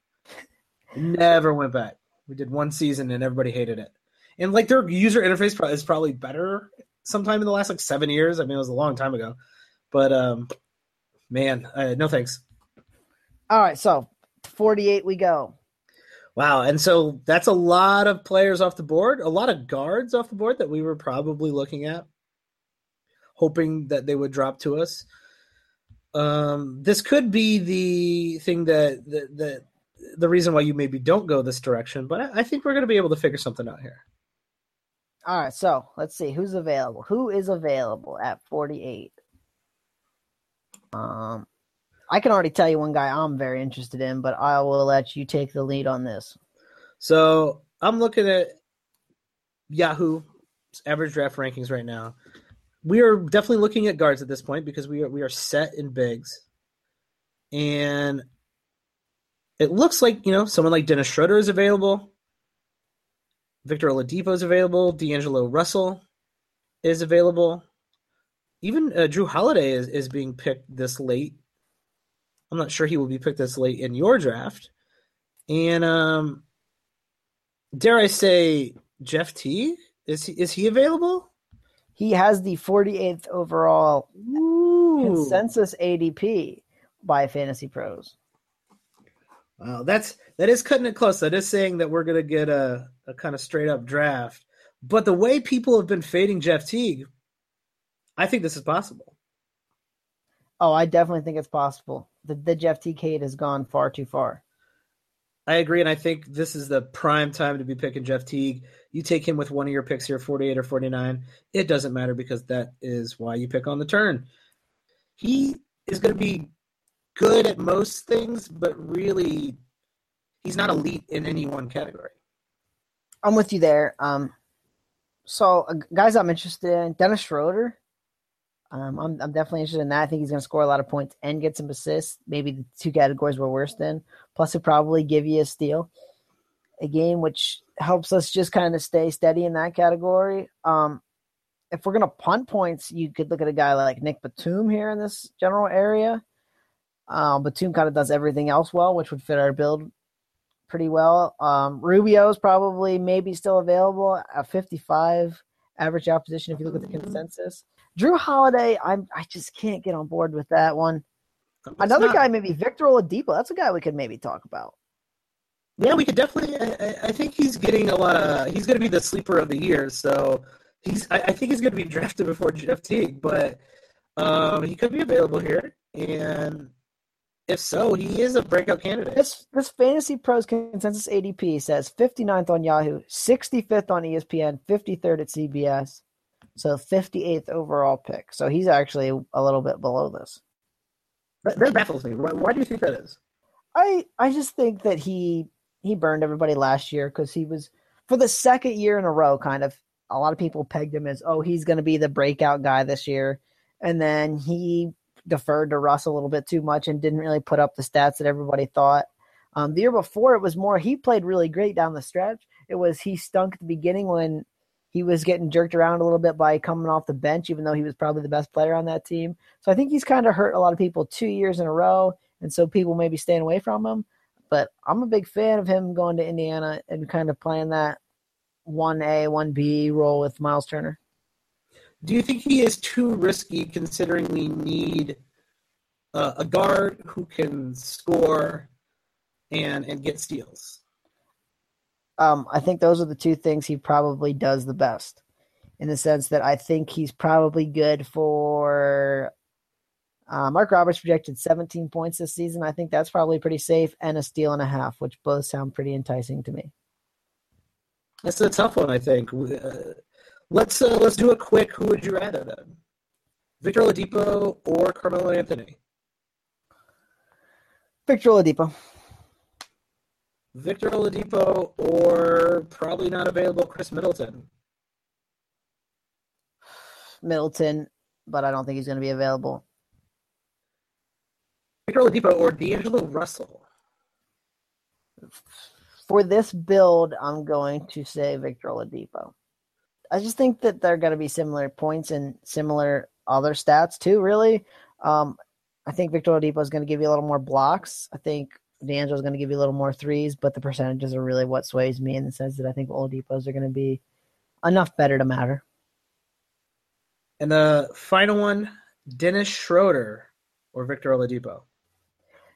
Never went back. We did one season, and everybody hated it. And like their user interface is probably better sometime in the last like seven years. I mean, it was a long time ago, but um, man, uh, no thanks. All right, so 48 we go. Wow, and so that's a lot of players off the board, a lot of guards off the board that we were probably looking at, hoping that they would drop to us. Um, this could be the thing that that, that the reason why you maybe don't go this direction, but I, I think we're going to be able to figure something out here. All right, so let's see who's available. Who is available at 48? Um, I can already tell you one guy I'm very interested in, but I will let you take the lead on this. So I'm looking at Yahoo average draft rankings right now. We are definitely looking at guards at this point because we are we are set in bigs, and it looks like you know someone like Dennis Schroeder is available. Victor Oladipo is available. D'Angelo Russell is available. Even uh, Jrue Holiday is, is being picked this late. I'm not sure he will be picked this late in your draft. And um, dare I say, Jeff T is he is he available? He has the 48th overall Ooh. consensus ADP by Fantasy Pros. Wow, that's that is cutting it close. That is saying that we're gonna get a, a kind of straight up draft. But the way people have been fading Jeff Teague, I think this is possible. Oh, I definitely think it's possible. The the Jeff Teague hate has gone far too far. I agree, and I think this is the prime time to be picking Jeff Teague. You take him with one of your picks here, 48 or 49. It doesn't matter because that is why you pick on the turn. He is going to be good at most things, but really, he's not elite in any one category. I'm with you there. Um, so uh, guys, I'm interested in Dennis Schroeder. Um, I'm I'm definitely interested in that. I think he's going to score a lot of points and get some assists. Maybe the two categories we're worse than. Plus, he'll probably give you a steal, a game which helps us just kind of stay steady in that category. Um, if we're going to punt points, you could look at a guy like Nic Batum here in this general area. Um, Batum kind of does everything else well, which would fit our build pretty well. Um, Rubio's probably maybe still available at 55 average out position if you look at the mm-hmm. consensus. Jrue Holiday, I'm I just can't get on board with that one. Another not, guy, maybe Victor Oladipo. That's a guy we could maybe talk about. Yeah, we could definitely. I, I think he's getting a lot of. He's going to be the sleeper of the year. So he's. I, I think he's going to be drafted before Jeff Teague, but um, he could be available here. And if so, he is a breakout candidate. This this Fantasy Pros consensus ADP says 59th on Yahoo, 65th on ESPN, 53rd at CBS, so 58th overall pick. So he's actually a little bit below this. That baffles me. Why, why do you think that is? I I just think that he he burned everybody last year because he was for the second year in a row. Kind of a lot of people pegged him as oh he's going to be the breakout guy this year, and then he deferred to Russ a little bit too much and didn't really put up the stats that everybody thought. Um, the year before, it was more he played really great down the stretch. It was he stunk at the beginning when he was getting jerked around a little bit by coming off the bench, even though he was probably the best player on that team. So I think he's kind of hurt a lot of people two years in a row, and so people may be staying away from him. But I'm a big fan of him going to Indiana and kind of playing that one A, one B role with Miles Turner. Do you think he is too risky considering we need uh, a guard who can score and and get steals? Um, I think those are the two things he probably does the best. In the sense that I think he's probably good for uh, Mark Roberts projected 17 points this season. I think that's probably pretty safe, and a steal and a half, which both sound pretty enticing to me. That's a tough one, I think. Uh, Let's uh, let's do a quick. Who would you rather then? Victor Oladipo or Carmelo Anthony? Victor Oladipo. Victor Oladipo or probably not available Khris Middleton. Middleton, but I don't think he's going to be available. Victor Oladipo or D'Angelo Russell. For this build, I'm going to say Victor Oladipo. I just think that they're going to be similar points and similar other stats too. Really, um, I think Victor Oladipo is going to give you a little more blocks. I think D'Angelo is going to give you a little more threes, but the percentages are really what sways me in the sense that I think Oladipo's are going to be enough better to matter. And the final one, Dennis Schroeder or Victor Oladipo.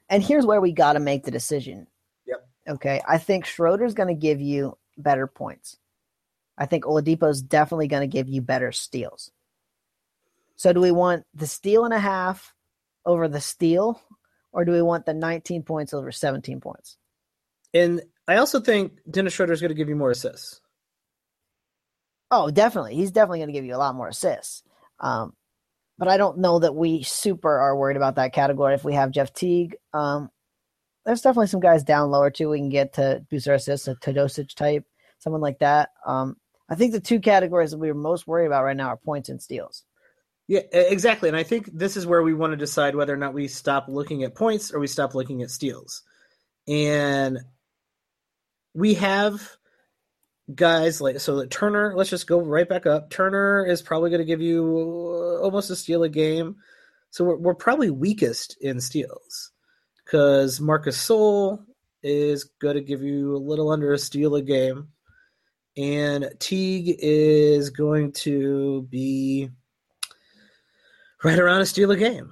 And here's where we got to make the decision. Yep. Okay. I think Schroeder's going to give you better points. I think Oladipo is definitely going to give you better steals. So, do we want the steal and a half over the steal, or do we want the 19 points over 17 points? And I also think Dennis Schroeder is going to give you more assists. Oh, definitely. He's definitely going to give you a lot more assists. Um, but I don't know that we super are worried about that category if we have Jeff Teague. Um, there's definitely some guys down lower too. We can get to boost our assists, a Teodosic type, someone like that. Um, I think the two categories that we're most worried about right now are points and steals. Yeah, exactly. And I think this is where we want to decide whether or not we stop looking at points or we stop looking at steals. And we have guys like so Turner, let's just go right back up. Turner is probably going to give you uh, almost a steal a game. So we're, we're probably weakest in steals because Marc Gasol is going to give you a little under a steal a game and Teague is going to be right around a steal a game.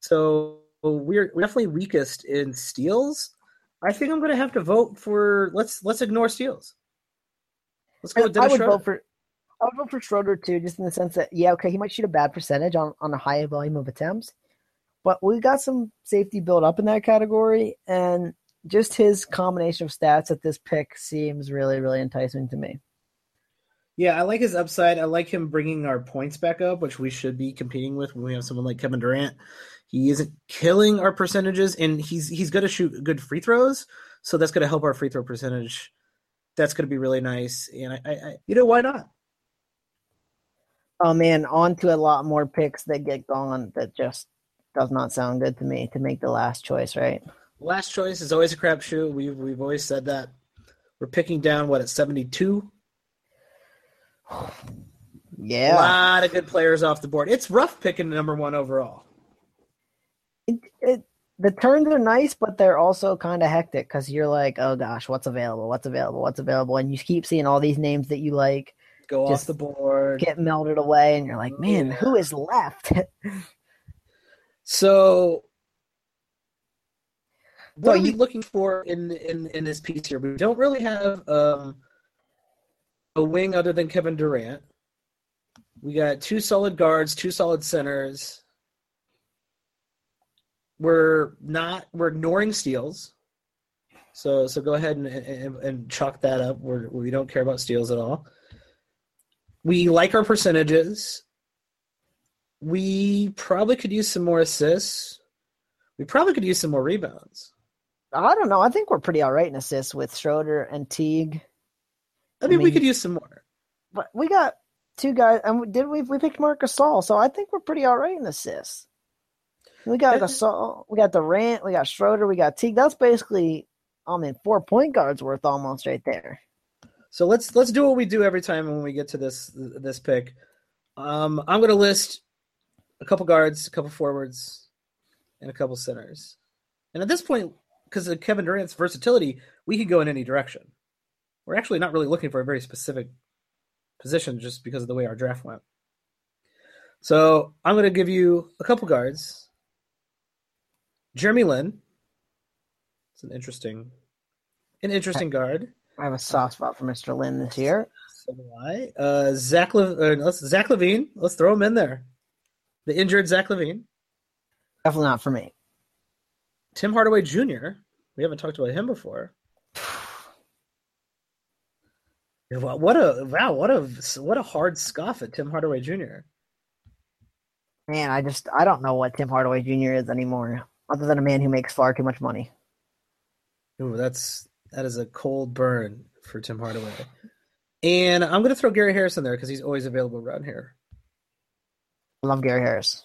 So we're, we're definitely weakest in steals. I think I'm going to have to vote for let's let's ignore steals. Let's go with Dennis I would Schroeder. vote for I would vote for Schroeder too, just in the sense that yeah, okay, he might shoot a bad percentage on on a high volume of attempts, but we got some safety built up in that category, and just his combination of stats at this pick seems really, really enticing to me. Yeah, I like his upside. I like him bringing our points back up, which we should be competing with when we have someone like Kevin Durant. He isn't killing our percentages, and he's he's going to shoot good free throws, so that's going to help our free throw percentage. That's going to be really nice, and I, I, I, you know, why not? Oh man, on to a lot more picks that get gone that just does not sound good to me to make the last choice, right? Last choice is always a crapshoot. We've we've always said that. We're picking down what at seventy two. Yeah, a lot of good players off the board. It's rough picking number one overall. It, it, the turns are nice, but they're also kind of hectic because you're like, oh gosh, what's available? What's available? What's available? And you keep seeing all these names that you like go off the board, get melted away, and you're like, man, who is left? so, what are you looking for in in in this piece here? We don't really have um, a wing other than Kevin Durant. We got two solid guards, two solid centers. We're not we're ignoring steals. So so go ahead and and, and chalk that up. We're, we don't care about steals at all. We like our percentages. We probably could use some more assists. We probably could use some more rebounds. I don't know. I think we're pretty all right in assists with Schroeder and Teague. I mean, I mean, we could use some more. But we got two guys, and did we? We picked Marc Gasol, so I think we're pretty all right in assists. We got Gasol, we got Durant, we got Schroeder, we got Teague. That's basically, I mean, four point guards worth almost right there. So let's let's do what we do every time when we get to this this pick. Um, I'm going to list a couple guards, a couple forwards, and a couple centers. And at this point, because of Kevin Durant's versatility, we could go in any direction. We're actually not really looking for a very specific position just because of the way our draft went. So I'm going to give you a couple guards. Jeremy Lin. It's an interesting, an interesting guard. I have a soft spot for Mr. Lin this year. So do I. Uh, Zach, Le- uh, let's, Zach LaVine. Let's throw him in there. The injured Zach LaVine. Definitely not for me. Tim Hardaway Jr. We haven't talked about him before. what a wow! What a what a hard scoff at Tim Hardaway Jr. Man, I just I don't know what Tim Hardaway Jr. is anymore, other than a man who makes far too much money. Ooh, that's that is a cold burn for Tim Hardaway. And I'm going to throw Gary Harris in there because he's always available around here. Love Gary Harris.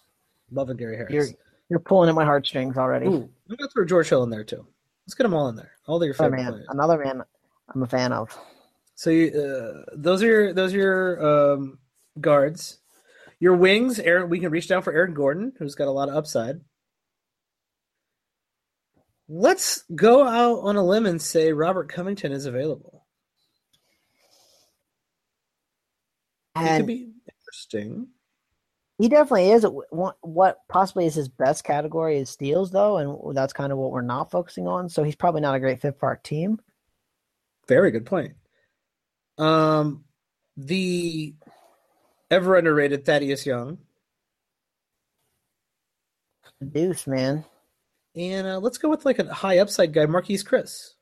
Loving Gary Harris. You're, you're pulling at my heartstrings already. Ooh, I'm going to throw George Hill in there too. Let's get them all in there. All your favorite man, players. Another man I'm a fan of. So you, uh, those are your those are your um, guards. Your wings, Aaron. We can reach down for Aaron Gordon, who's got a lot of upside. Let's go out on a limb and say Robert Covington is available. And he could be interesting. He definitely is. What possibly is his best category is steals, though, and that's kind of what we're not focusing on. So he's probably not a great fit for our team. Very good point. Um, the ever underrated Thaddeus Young. Deuce, man. And uh, let's go with like a high upside guy, Marquese Chriss.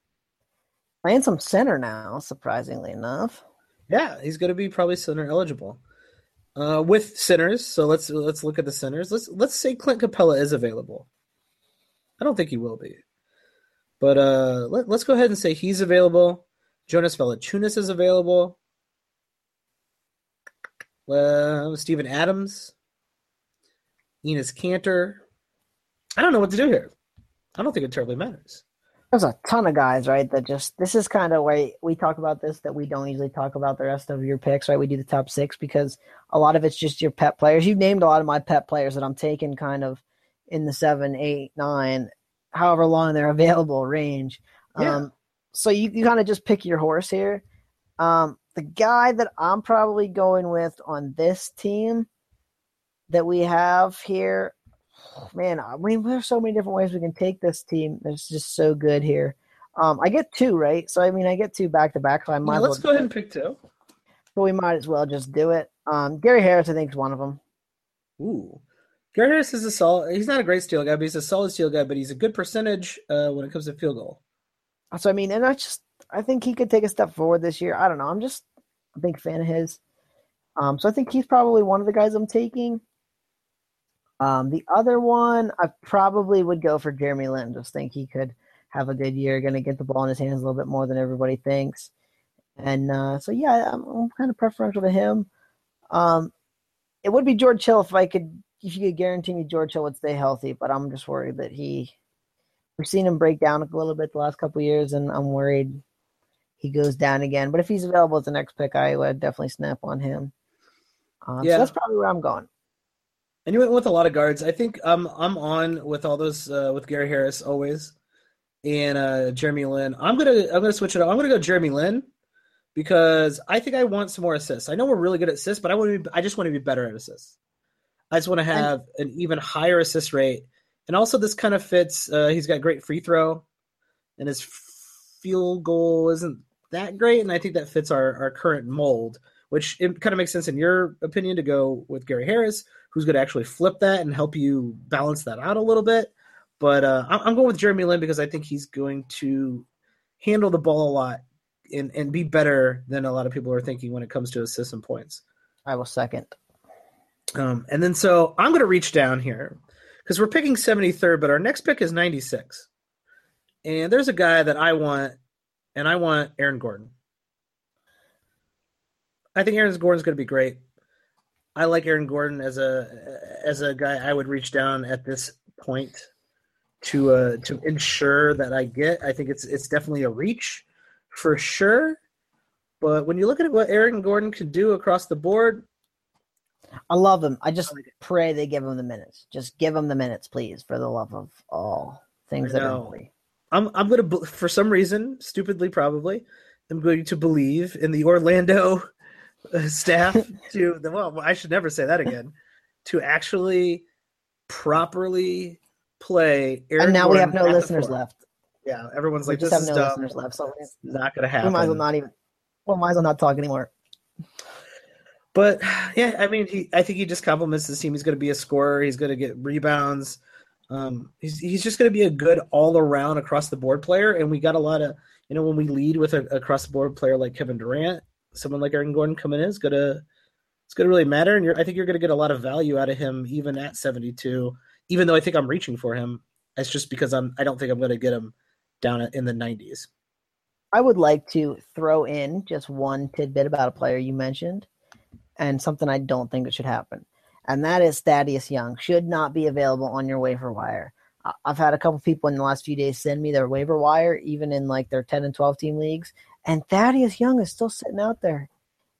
Playing some center now, surprisingly enough. Yeah, he's going to be probably center eligible. Uh, with centers, so let's let's look at the centers. Let's let's say Clint Capela is available. I don't think he will be, but uh, let, us go ahead and say he's available. Jonas Valanciunas is available. Uh, Steven Adams, Enes Kanter. I don't know what to do here. I don't think it terribly matters. There's a ton of guys, right? That just this is kind of where we talk about this that we don't usually talk about the rest of your picks, right? We do the top six because a lot of it's just your pet players. You've named a lot of my pet players that I'm taking kind of in the seven, eight, nine, however long they're available range. Yeah. Um, so you, you kind of just pick your horse here. Um, the guy that I'm probably going with on this team that we have here, man, I mean, there's so many different ways we can take this team. It's just so good here. Um, I get two, right? So I mean, I get two back to back. So I might. Yeah, let's well go ahead and pick two. So we might as well just do it. Um, Gary Harris, I think, is one of them. Ooh, Gary Harris is a solid. He's not a great steal guy, but he's a solid steal guy. But he's a good percentage uh, when it comes to field goal. So I mean, and I just I think he could take a step forward this year. I don't know. I'm just a big fan of his. Um, so I think he's probably one of the guys I'm taking. Um, the other one, I probably would go for Jeremy Lin. Just think he could have a good year. Going to get the ball in his hands a little bit more than everybody thinks. And uh, so yeah, I'm, I'm, kind of preferential to him. Um, it would be George Hill if I could if you could guarantee me George Hill would stay healthy, but I'm just worried that he we've seen him break down a little bit the last couple years, and I'm worried he goes down again. But if he's available as the next pick, I would definitely snap on him. Uh, yeah, so that's probably where I'm going. And you went with a lot of guards. I think um, I'm on with all those uh, with Gary Harris always, and uh, Jeremy Lin. I'm gonna I'm gonna switch it up. I'm gonna go Jeremy Lin because I think I want some more assists. I know we're really good at assists, but I want to be, I just want to be better at assists. I just want to have an even higher assist rate, and also this kind of fits. Uh, he's got great free throw, and his field goal isn't that great, and I think that fits our our current mold which it kind of makes sense in your opinion to go with Gary Harris, who's going to actually flip that and help you balance that out a little bit. But uh, I'm going with Jeremy Lin because I think he's going to handle the ball a lot and, and be better than a lot of people are thinking when it comes to assists and points. I will second. Um, and then so I'm going to reach down here because we're picking 73rd, but our next pick is 96. And there's a guy that I want, and I want Aaron Gordon. I think Aaron Gordon's going to be great. I like Aaron Gordon as a as a guy I would reach down at this point to uh to ensure that I get. I think it's it's definitely a reach for sure. But when you look at what Aaron Gordon can do across the board, I love him. I just pray they give him the minutes. Just give him the minutes, please, for the love of all things that are holy. I'm I'm gonna for some reason, stupidly probably, I'm going to believe in the Orlando staff to the well, I should never say that again. to actually properly play. And now Gordon we have no listeners left. Yeah, everyone's we like, "This have is no dumb. listeners left." So it's not going to happen. We might as well not even. Well, might as well not talk anymore. But yeah, I mean, he. I think he just compliments the team. He's going to be a scorer. He's going to get rebounds. Um, he's he's just going to be a good all around across the board player. And we got a lot of you know when we lead with a across the board player like Kevin Durant, someone like Aaron Gordon coming in is gonna it's gonna really matter, and I think you're gonna get a lot of value out of him even at 72. Even though I think I'm reaching for him, it's just because I'm I don't think I'm gonna get him down in the 90s. I would like to throw in just one tidbit about a player you mentioned, and something I don't think should happen, and that is Thaddeus Young should not be available on your waiver wire. I've had a couple people in the last few days send me their waiver wire, even in like their 10 and 12 team leagues, and Thaddeus Young is still sitting out there.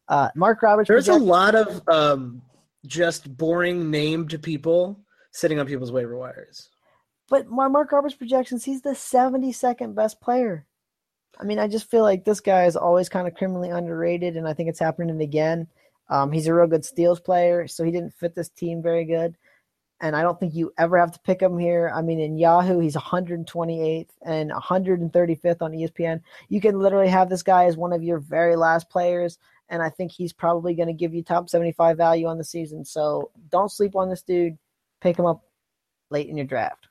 Uh, Mark Roberts. There's projected- a lot of um, just boring named people sitting on people's waiver wires. But my Mark Roberts projections, he's the 72nd best player. I mean, I just feel like this guy is always kind of criminally underrated, and I think it's happening again. Um, he's a real good steals player, so he didn't fit this team very good and I don't think you ever have to pick him here. I mean, in Yahoo, he's 128th and 135th on ESPN. You can literally have this guy as one of your very last players, and I think he's probably going to give you top 75 value on the season. So don't sleep on this dude. Pick him up late in your draft.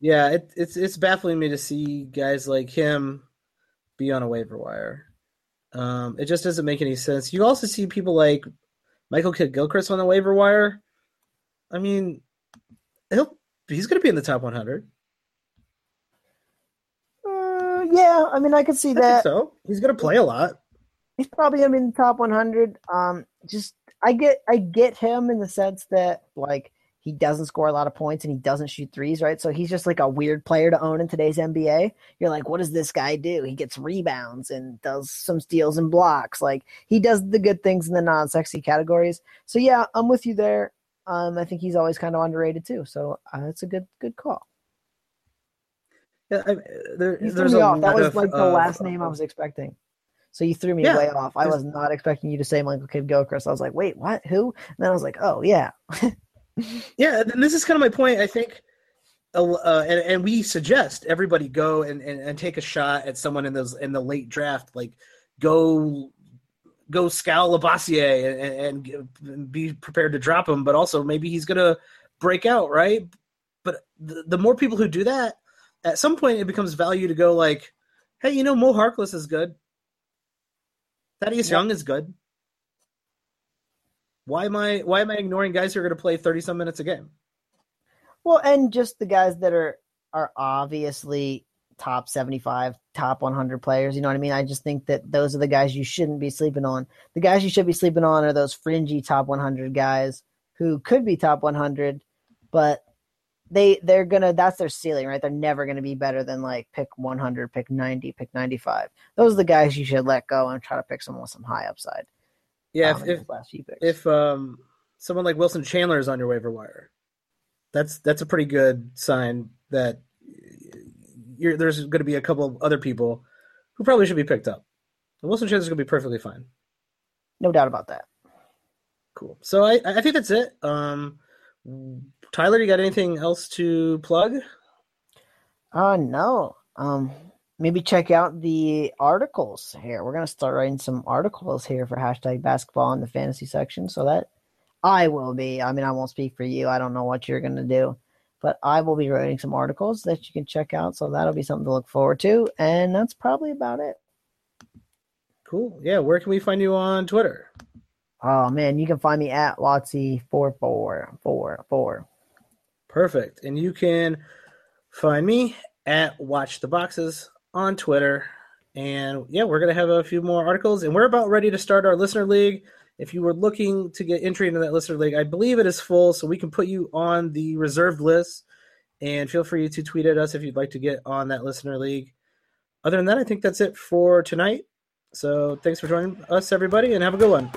Yeah, it, it's it's baffling me to see guys like him be on a waiver wire. Um, it just doesn't make any sense. You also see people like Michael Kidd Gilchrist on the waiver wire. I mean, he'll he's going to be in the top 100. Uh, yeah, I mean, I could see I that. so he's going to play a lot. He's probably going to be in the top 100. Um, just I get I get him in the sense that like he doesn't score a lot of points and he doesn't shoot threes, right? So he's just like a weird player to own in today's NBA. You're like, what does this guy do? He gets rebounds and does some steals and blocks. Like he does the good things in the non-sexy categories. So yeah, I'm with you there. Um, I think he's always kind of underrated too. So uh, it's a good good call. Yeah, I, there, you threw me off. That was of, like the uh, last name I was expecting. So you threw me yeah, way off. I was not expecting you to say Michael Kidd Gilchrist. I was like, wait, what? Who? And then I was like, oh yeah. yeah, and this is kind of my point. I think, uh, uh, and, and we suggest everybody go and, and, and take a shot at someone in those in the late draft. Like, go go Skal Labissiere and, and, and, be prepared to drop him, but also maybe he's gonna break out, right? But the, the more people who do that, at some point it becomes value to go like, hey, you know, Mo Harkless is good. Thaddeus Young is good. Why am I why am I ignoring guys who are going to play thirty some minutes a game? Well, and just the guys that are are obviously top 75, top 100 players. You know what I mean? I just think that those are the guys you shouldn't be sleeping on. The guys you should be sleeping on are those fringy top 100 guys who could be top 100, but they they're gonna that's their ceiling, right? They're never gonna be better than like pick 100, pick 90, pick 95. Those are the guys you should let go and try to pick someone with some high upside. Yeah, um, if if, if um someone like Wilson Chandler is on your waiver wire, that's that's a pretty good sign that there's going to be a couple of other people who probably should be picked up. And Wilson Chandler's going to be perfectly fine. No doubt about that. Cool. So I I think that's it. Um, Tyler, you got anything else to plug? Uh no. Um maybe check out the articles here. We're gonna start writing some articles here for hashtag basketball in the fantasy section. So that I will be. I mean I won't speak for you. I don't know what you're gonna do. But I will be writing some articles that you can check out. So that'll be something to look forward to. And that's probably about it. Cool. Yeah. Where can we find you on Twitter? Oh man, you can find me at Wattsy four four four four. Perfect. And you can find me at Watch the Boxes on Twitter. And yeah, we're gonna have a few more articles, and we're about ready to start our listener league. If you were looking to get entry into that listener league, I believe it is full, so we can put you on the reserved list. And feel free to tweet at us if you'd like to get on that listener league. Other than that, I think that's it for tonight. So thanks for joining us, everybody, and have a good one.